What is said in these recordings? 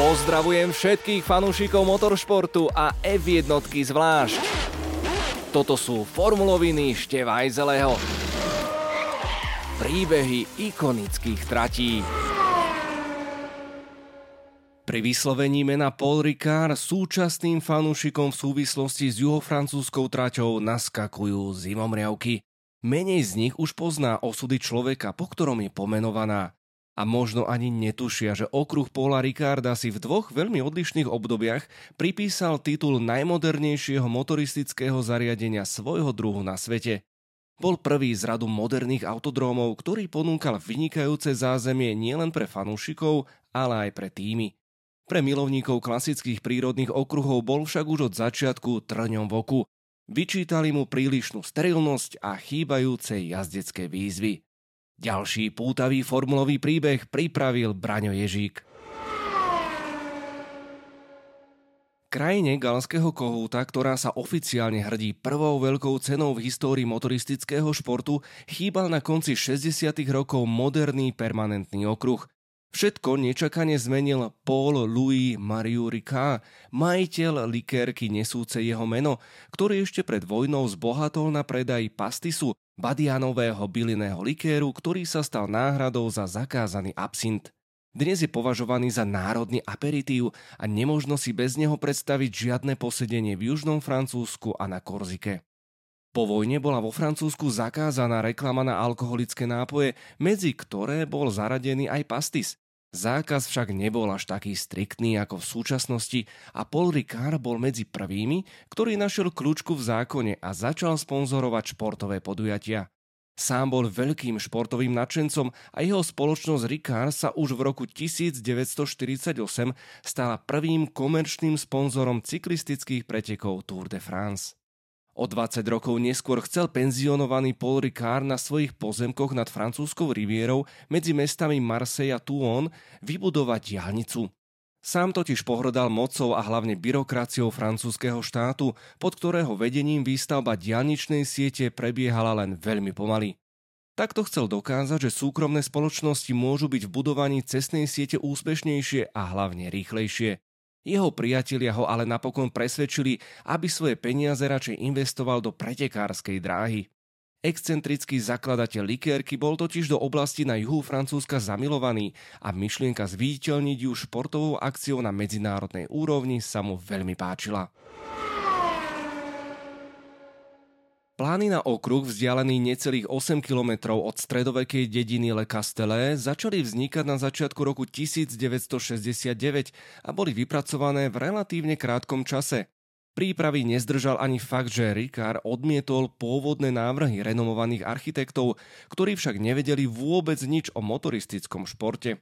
Pozdravujem všetkých fanúšikov motoršportu a F1 zvlášť. Toto sú formuloviny Števajzeleho. Príbehy ikonických tratí. Pri vyslovení mena Paul Ricard súčasným fanúšikom v súvislosti s juhofrancúzskou traťou naskakujú zimomriavky. Menej z nich už pozná osudy človeka, po ktorom je pomenovaná a možno ani netušia, že okruh Paula Ricarda si v dvoch veľmi odlišných obdobiach pripísal titul najmodernejšieho motoristického zariadenia svojho druhu na svete. Bol prvý z radu moderných autodrómov, ktorý ponúkal vynikajúce zázemie nielen pre fanúšikov, ale aj pre týmy. Pre milovníkov klasických prírodných okruhov bol však už od začiatku trňom v oku. Vyčítali mu prílišnú sterilnosť a chýbajúce jazdecké výzvy. Ďalší pútavý formulový príbeh pripravil Braňo Ježík. Krajine galského kohúta, ktorá sa oficiálne hrdí prvou veľkou cenou v histórii motoristického športu, chýbal na konci 60. rokov moderný permanentný okruh. Všetko nečakane zmenil Paul Louis Mariu Ricard, majiteľ likérky nesúce jeho meno, ktorý ešte pred vojnou zbohatol na predaj pastisu, badianového bylinného likéru, ktorý sa stal náhradou za zakázaný absint. Dnes je považovaný za národný aperitív a nemožno si bez neho predstaviť žiadne posedenie v južnom Francúzsku a na Korzike. Po vojne bola vo Francúzsku zakázaná reklama na alkoholické nápoje, medzi ktoré bol zaradený aj pastis. Zákaz však nebol až taký striktný ako v súčasnosti a Paul Ricard bol medzi prvými, ktorý našiel kľúčku v zákone a začal sponzorovať športové podujatia. Sám bol veľkým športovým nadšencom a jeho spoločnosť Ricard sa už v roku 1948 stala prvým komerčným sponzorom cyklistických pretekov Tour de France. O 20 rokov neskôr chcel penzionovaný Paul Ricard na svojich pozemkoch nad francúzskou rivierou medzi mestami Marseille a Toulon vybudovať diálnicu. Sám totiž pohrdal mocou a hlavne byrokraciou francúzského štátu, pod ktorého vedením výstavba diálničnej siete prebiehala len veľmi pomaly. Takto chcel dokázať, že súkromné spoločnosti môžu byť v budovaní cestnej siete úspešnejšie a hlavne rýchlejšie. Jeho priatelia ho ale napokon presvedčili, aby svoje peniaze radšej investoval do pretekárskej dráhy. Excentrický zakladateľ likérky bol totiž do oblasti na juhu Francúzska zamilovaný a myšlienka zviditeľniť ju športovou akciou na medzinárodnej úrovni sa mu veľmi páčila. Plány na okruh vzdialený necelých 8 kilometrov od stredovekej dediny Le Castellé začali vznikať na začiatku roku 1969 a boli vypracované v relatívne krátkom čase. Prípravy nezdržal ani fakt, že Ricard odmietol pôvodné návrhy renomovaných architektov, ktorí však nevedeli vôbec nič o motoristickom športe.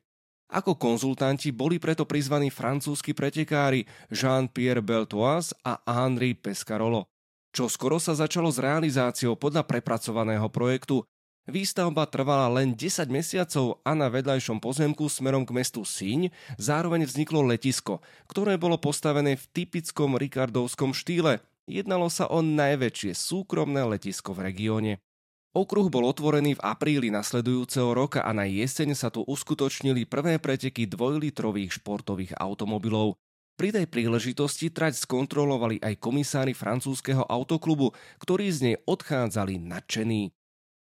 Ako konzultanti boli preto prizvaní francúzski pretekári Jean-Pierre Beltoise a Henri Pescarolo čo skoro sa začalo s realizáciou podľa prepracovaného projektu. Výstavba trvala len 10 mesiacov a na vedľajšom pozemku smerom k mestu Síň zároveň vzniklo letisko, ktoré bolo postavené v typickom rikardovskom štýle. Jednalo sa o najväčšie súkromné letisko v regióne. Okruh bol otvorený v apríli nasledujúceho roka a na jeseň sa tu uskutočnili prvé preteky dvojlitrových športových automobilov. Pri tej príležitosti trať skontrolovali aj komisári francúzského autoklubu, ktorí z nej odchádzali nadšení.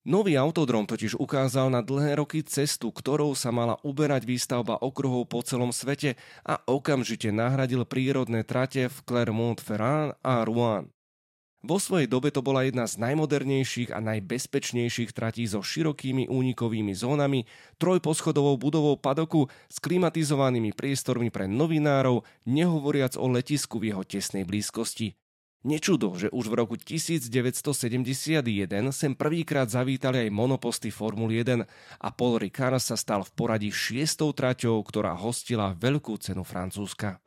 Nový autodrom totiž ukázal na dlhé roky cestu, ktorou sa mala uberať výstavba okruhov po celom svete a okamžite nahradil prírodné trate v Clermont-Ferrand a Rouen. Vo svojej dobe to bola jedna z najmodernejších a najbezpečnejších tratí so širokými únikovými zónami, trojposchodovou budovou padoku s klimatizovanými priestormi pre novinárov, nehovoriac o letisku v jeho tesnej blízkosti. Nečudo, že už v roku 1971 sem prvýkrát zavítali aj monoposty Formuly 1 a Paul Ricard sa stal v poradí šiestou traťou, ktorá hostila veľkú cenu Francúzska.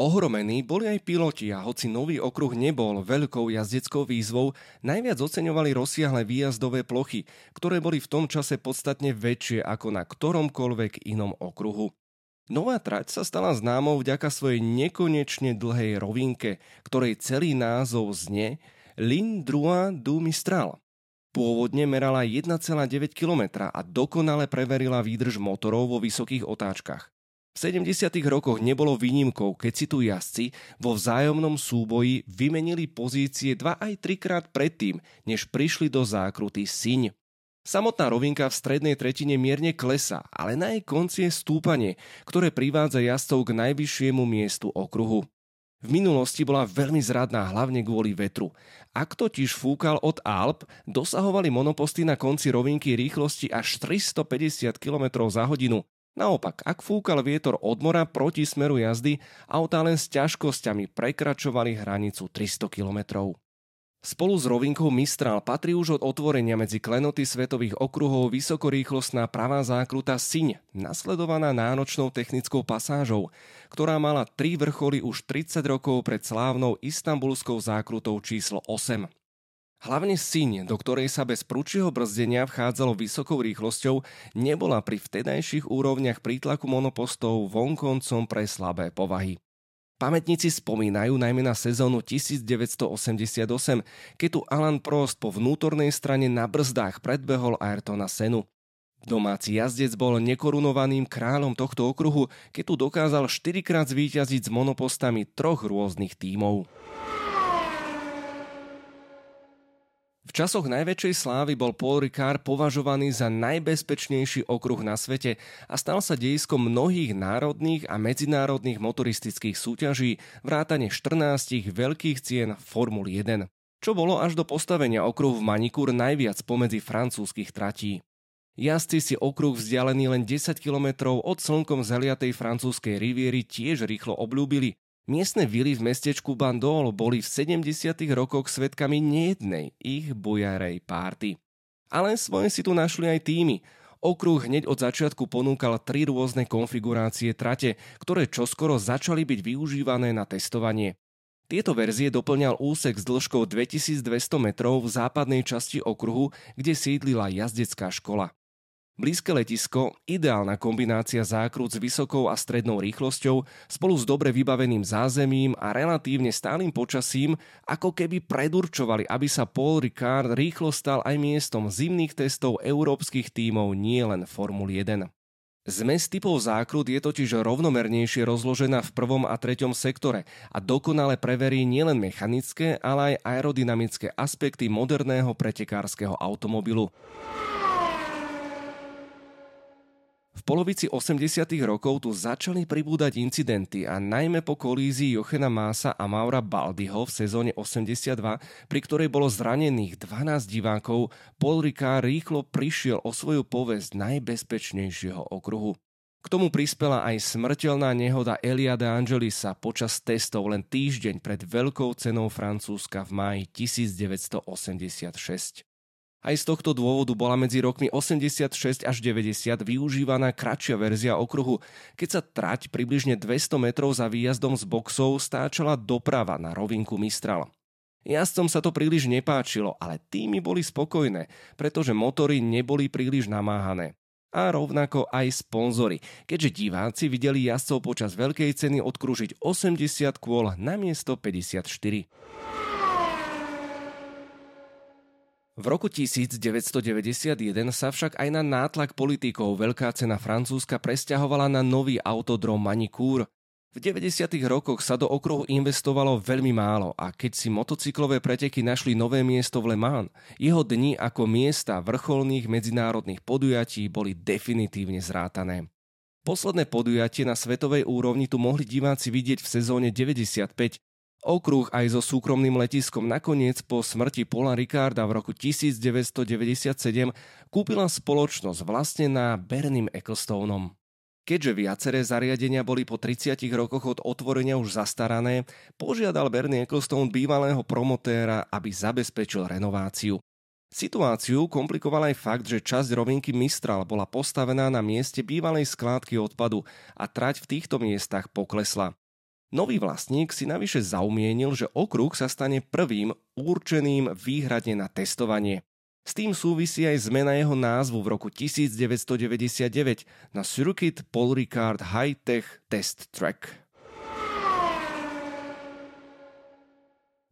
Ohromení boli aj piloti a hoci nový okruh nebol veľkou jazdeckou výzvou, najviac oceňovali rozsiahle výjazdové plochy, ktoré boli v tom čase podstatne väčšie ako na ktoromkoľvek inom okruhu. Nová trať sa stala známou vďaka svojej nekonečne dlhej rovinke, ktorej celý názov znie Lin Drua du Mistral. Pôvodne merala 1,9 km a dokonale preverila výdrž motorov vo vysokých otáčkach. V 70. rokoch nebolo výnimkou, keď si tu jazdci vo vzájomnom súboji vymenili pozície 2 aj 3 krát predtým, než prišli do zákruty Siň. Samotná rovinka v strednej tretine mierne klesa, ale na jej konci je stúpanie, ktoré privádza jazdcov k najvyššiemu miestu okruhu. V minulosti bola veľmi zradná hlavne kvôli vetru. Ak totiž fúkal od Alp, dosahovali monoposty na konci rovinky rýchlosti až 350 km za hodinu. Naopak, ak fúkal vietor od mora proti smeru jazdy, autá len s ťažkosťami prekračovali hranicu 300 kilometrov. Spolu s rovinkou Mistral patrí už od otvorenia medzi klenoty svetových okruhov vysokorýchlostná pravá zákruta Siň, nasledovaná náročnou technickou pasážou, ktorá mala tri vrcholy už 30 rokov pred slávnou istambulskou zákrutou číslo 8. Hlavne Siň, do ktorej sa bez prúčieho brzdenia vchádzalo vysokou rýchlosťou, nebola pri vtedajších úrovniach prítlaku monopostov vonkoncom pre slabé povahy. Pamätníci spomínajú najmä na sezónu 1988, keď tu Alan Prost po vnútornej strane na brzdách predbehol Ayrtona Senu. Domáci jazdec bol nekorunovaným kráľom tohto okruhu, keď tu dokázal 4 krát zvíťaziť s monopostami troch rôznych tímov. V časoch najväčšej slávy bol Paul Ricard považovaný za najbezpečnejší okruh na svete a stal sa dejiskom mnohých národných a medzinárodných motoristických súťaží, vrátane 14 veľkých cien Formuly 1, čo bolo až do postavenia okruhu v Manikúr najviac pomedzi francúzskych tratí. Jazdci si okruh vzdialený len 10 km od slnkom zaliatej francúzskej riviery tiež rýchlo obľúbili Miestne vily v mestečku Bandol boli v 70. rokoch svetkami nejednej ich bujarej párty. Ale svoje si tu našli aj týmy. Okruh hneď od začiatku ponúkal tri rôzne konfigurácie trate, ktoré čoskoro začali byť využívané na testovanie. Tieto verzie doplňal úsek s dĺžkou 2200 metrov v západnej časti okruhu, kde sídlila jazdecká škola. Blízke letisko, ideálna kombinácia zákrut s vysokou a strednou rýchlosťou spolu s dobre vybaveným zázemím a relatívne stálym počasím ako keby predurčovali, aby sa Paul Ricard rýchlo stal aj miestom zimných testov európskych tímov nielen Formuly 1. Zmes typov zákrut je totiž rovnomernejšie rozložená v prvom a treťom sektore a dokonale preverí nielen mechanické, ale aj aerodynamické aspekty moderného pretekárskeho automobilu. V polovici 80. rokov tu začali pribúdať incidenty a najmä po kolízii Jochena Mása a Maura Baldyho v sezóne 82, pri ktorej bolo zranených 12 divákov, Paul Ricard rýchlo prišiel o svoju povesť najbezpečnejšieho okruhu. K tomu prispela aj smrteľná nehoda Elia de Angelisa počas testov len týždeň pred veľkou cenou Francúzska v máji 1986. Aj z tohto dôvodu bola medzi rokmi 86 až 90 využívaná kratšia verzia okruhu, keď sa trať približne 200 metrov za výjazdom z boxov stáčala doprava na rovinku Mistral. Jazdcom sa to príliš nepáčilo, ale týmy boli spokojné, pretože motory neboli príliš namáhané. A rovnako aj sponzory, keďže diváci videli jazdcov počas veľkej ceny odkrúžiť 80 kôl na miesto 54. V roku 1991 sa však aj na nátlak politikov veľká cena Francúzska presťahovala na nový autodrom Manicúr. V 90. rokoch sa do okruhu investovalo veľmi málo a keď si motocyklové preteky našli nové miesto v Le Mans, jeho dni ako miesta vrcholných medzinárodných podujatí boli definitívne zrátané. Posledné podujatie na svetovej úrovni tu mohli diváci vidieť v sezóne 95, Okruh aj so súkromným letiskom nakoniec po smrti Paula Ricarda v roku 1997 kúpila spoločnosť vlastnená Bernim Ecclestoneom. Keďže viaceré zariadenia boli po 30 rokoch od otvorenia už zastarané, požiadal Bernie Ecclestone bývalého promotéra, aby zabezpečil renováciu. Situáciu komplikoval aj fakt, že časť rovinky Mistral bola postavená na mieste bývalej skládky odpadu a trať v týchto miestach poklesla. Nový vlastník si navyše zaumienil, že okruh sa stane prvým určeným výhradne na testovanie. S tým súvisí aj zmena jeho názvu v roku 1999 na Circuit Paul Ricard High Tech Test Track.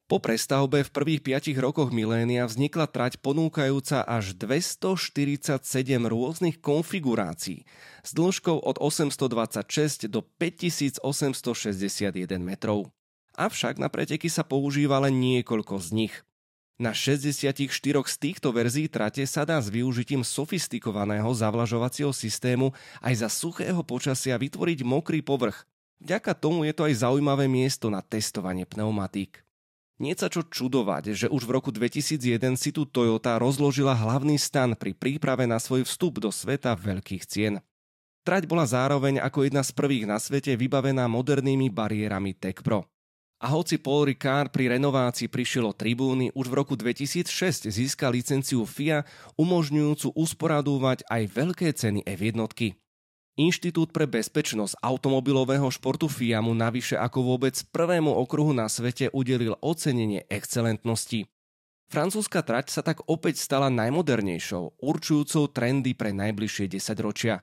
Po prestavbe v prvých 5 rokoch milénia vznikla trať ponúkajúca až 247 rôznych konfigurácií s dĺžkou od 826 do 5861 metrov. Avšak na preteky sa používa len niekoľko z nich. Na 64 z týchto verzií trate sa dá s využitím sofistikovaného zavlažovacieho systému aj za suchého počasia vytvoriť mokrý povrch. Vďaka tomu je to aj zaujímavé miesto na testovanie pneumatík. Nie sa čo čudovať, že už v roku 2001 si tu Toyota rozložila hlavný stan pri príprave na svoj vstup do sveta veľkých cien. Trať bola zároveň ako jedna z prvých na svete vybavená modernými bariérami Tech Pro. A hoci Paul Ricard pri renovácii prišiel o tribúny, už v roku 2006 získal licenciu FIA umožňujúcu usporadúvať aj veľké ceny F1. Inštitút pre bezpečnosť automobilového športu FIA navyše ako vôbec prvému okruhu na svete udelil ocenenie excelentnosti. Francúzska trať sa tak opäť stala najmodernejšou, určujúcou trendy pre najbližšie 10 ročia.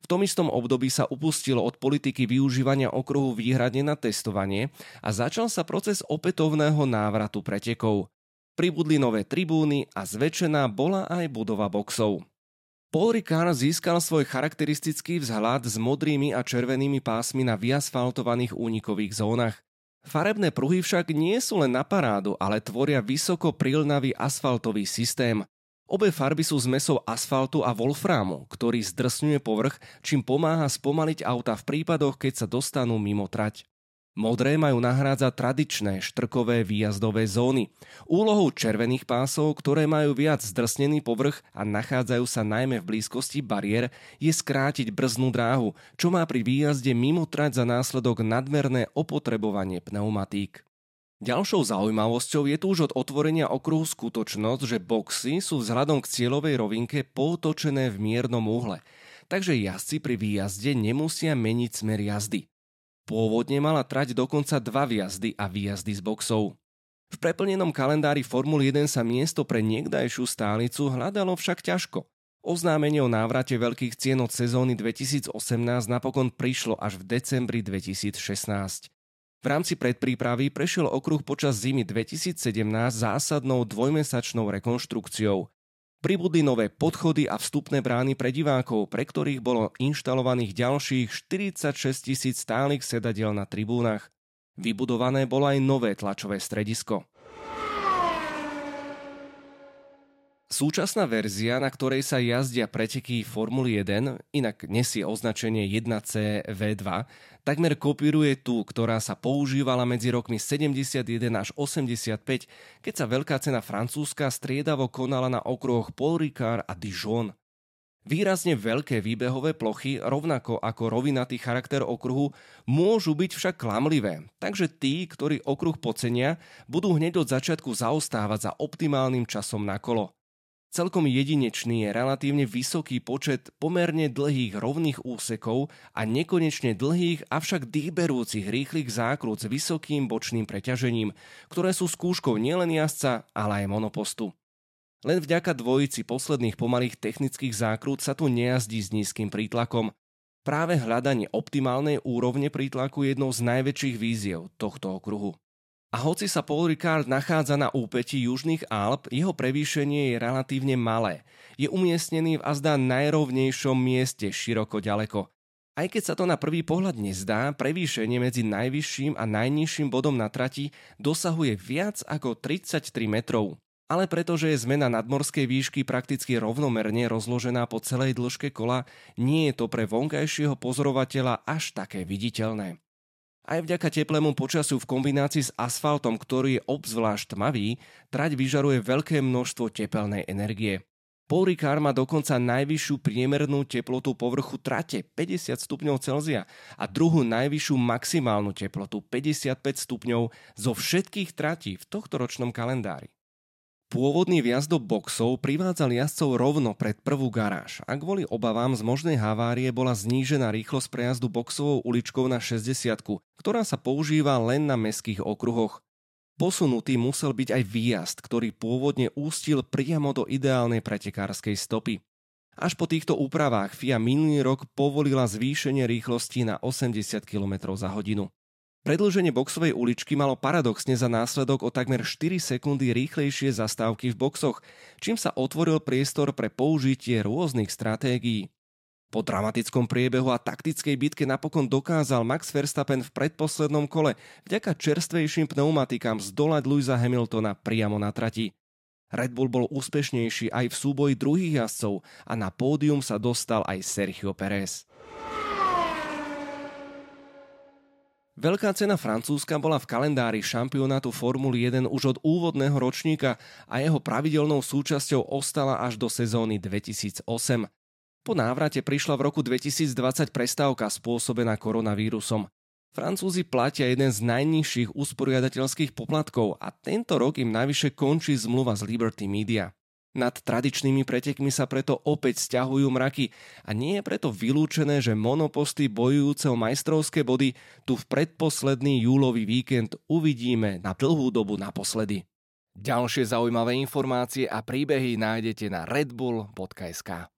V tom istom období sa upustilo od politiky využívania okruhu výhradne na testovanie a začal sa proces opätovného návratu pretekov. Pribudli nové tribúny a zväčšená bola aj budova boxov. Paul Ricard získal svoj charakteristický vzhľad s modrými a červenými pásmi na vyasfaltovaných únikových zónach. Farebné pruhy však nie sú len na parádu, ale tvoria vysoko prilnavý asfaltový systém. Obe farby sú zmesou asfaltu a wolframu, ktorý zdrsňuje povrch, čím pomáha spomaliť auta v prípadoch, keď sa dostanú mimo trať. Modré majú nahrádzať tradičné štrkové výjazdové zóny. Úlohou červených pásov, ktoré majú viac zdrsnený povrch a nachádzajú sa najmä v blízkosti bariér, je skrátiť brznú dráhu, čo má pri výjazde mimo trať za následok nadmerné opotrebovanie pneumatík. Ďalšou zaujímavosťou je tu už od otvorenia okruhu skutočnosť, že boxy sú vzhľadom k cieľovej rovinke potočené v miernom úhle, takže jazdci pri výjazde nemusia meniť smer jazdy. Pôvodne mala trať dokonca dva výjazdy a výjazdy z boxov. V preplnenom kalendári Formuly 1 sa miesto pre niekdajšiu stálicu hľadalo však ťažko. Oznámenie o návrate veľkých cien od sezóny 2018 napokon prišlo až v decembri 2016. V rámci predprípravy prešiel okruh počas zimy 2017 zásadnou dvojmesačnou rekonštrukciou. Pribudli nové podchody a vstupné brány pre divákov, pre ktorých bolo inštalovaných ďalších 46 tisíc stálych sedadiel na tribúnach. Vybudované bolo aj nové tlačové stredisko. Súčasná verzia, na ktorej sa jazdia preteky Formuly 1, inak nesie označenie 1C V2, takmer kopíruje tú, ktorá sa používala medzi rokmi 71 až 85, keď sa veľká cena francúzska striedavo konala na okruhoch Paul Ricard a Dijon. Výrazne veľké výbehové plochy, rovnako ako rovinatý charakter okruhu, môžu byť však klamlivé, takže tí, ktorí okruh pocenia, budú hneď od začiatku zaostávať za optimálnym časom na kolo. Celkom jedinečný je relatívne vysoký počet pomerne dlhých rovných úsekov a nekonečne dlhých, avšak dýberúcich rýchlych zákrut s vysokým bočným preťažením, ktoré sú skúškou nielen jazdca, ale aj monopostu. Len vďaka dvojici posledných pomalých technických zákrut sa tu nejazdí s nízkym prítlakom. Práve hľadanie optimálnej úrovne prítlaku je jednou z najväčších víziev tohto okruhu. A hoci sa Paul Ricard nachádza na úpeti južných Alp, jeho prevýšenie je relatívne malé. Je umiestnený v azda najrovnejšom mieste široko ďaleko. Aj keď sa to na prvý pohľad nezdá, prevýšenie medzi najvyšším a najnižším bodom na trati dosahuje viac ako 33 metrov. Ale pretože je zmena nadmorskej výšky prakticky rovnomerne rozložená po celej dĺžke kola, nie je to pre vonkajšieho pozorovateľa až také viditeľné. Aj vďaka teplému počasiu v kombinácii s asfaltom, ktorý je obzvlášť tmavý, trať vyžaruje veľké množstvo tepelnej energie. Ricard má dokonca najvyššiu priemernú teplotu povrchu trate 50 stupňov Celzia a druhú najvyššiu maximálnu teplotu 55 stupňov zo všetkých tratí v tohto ročnom kalendári. Pôvodný vjazd do boxov privádzal jazdcov rovno pred prvú garáž a kvôli obavám z možnej havárie bola znížená rýchlosť prejazdu boxovou uličkou na 60, ktorá sa používa len na meských okruhoch. Posunutý musel byť aj výjazd, ktorý pôvodne ústil priamo do ideálnej pretekárskej stopy. Až po týchto úpravách FIA minulý rok povolila zvýšenie rýchlosti na 80 km za hodinu. Predlženie boxovej uličky malo paradoxne za následok o takmer 4 sekundy rýchlejšie zastávky v boxoch, čím sa otvoril priestor pre použitie rôznych stratégií. Po dramatickom priebehu a taktickej bitke napokon dokázal Max Verstappen v predposlednom kole vďaka čerstvejším pneumatikám zdolať Louisa Hamiltona priamo na trati. Red Bull bol úspešnejší aj v súboji druhých jazdcov a na pódium sa dostal aj Sergio Perez. Veľká cena Francúzska bola v kalendári šampionátu Formuly 1 už od úvodného ročníka a jeho pravidelnou súčasťou ostala až do sezóny 2008. Po návrate prišla v roku 2020 prestávka spôsobená koronavírusom. Francúzi platia jeden z najnižších usporiadateľských poplatkov a tento rok im najvyššie končí zmluva z Liberty Media. Nad tradičnými pretekmi sa preto opäť stiahujú mraky a nie je preto vylúčené, že monoposty bojujúce o majstrovské body tu v predposledný júlový víkend uvidíme na dlhú dobu naposledy. Ďalšie zaujímavé informácie a príbehy nájdete na redbull.sk.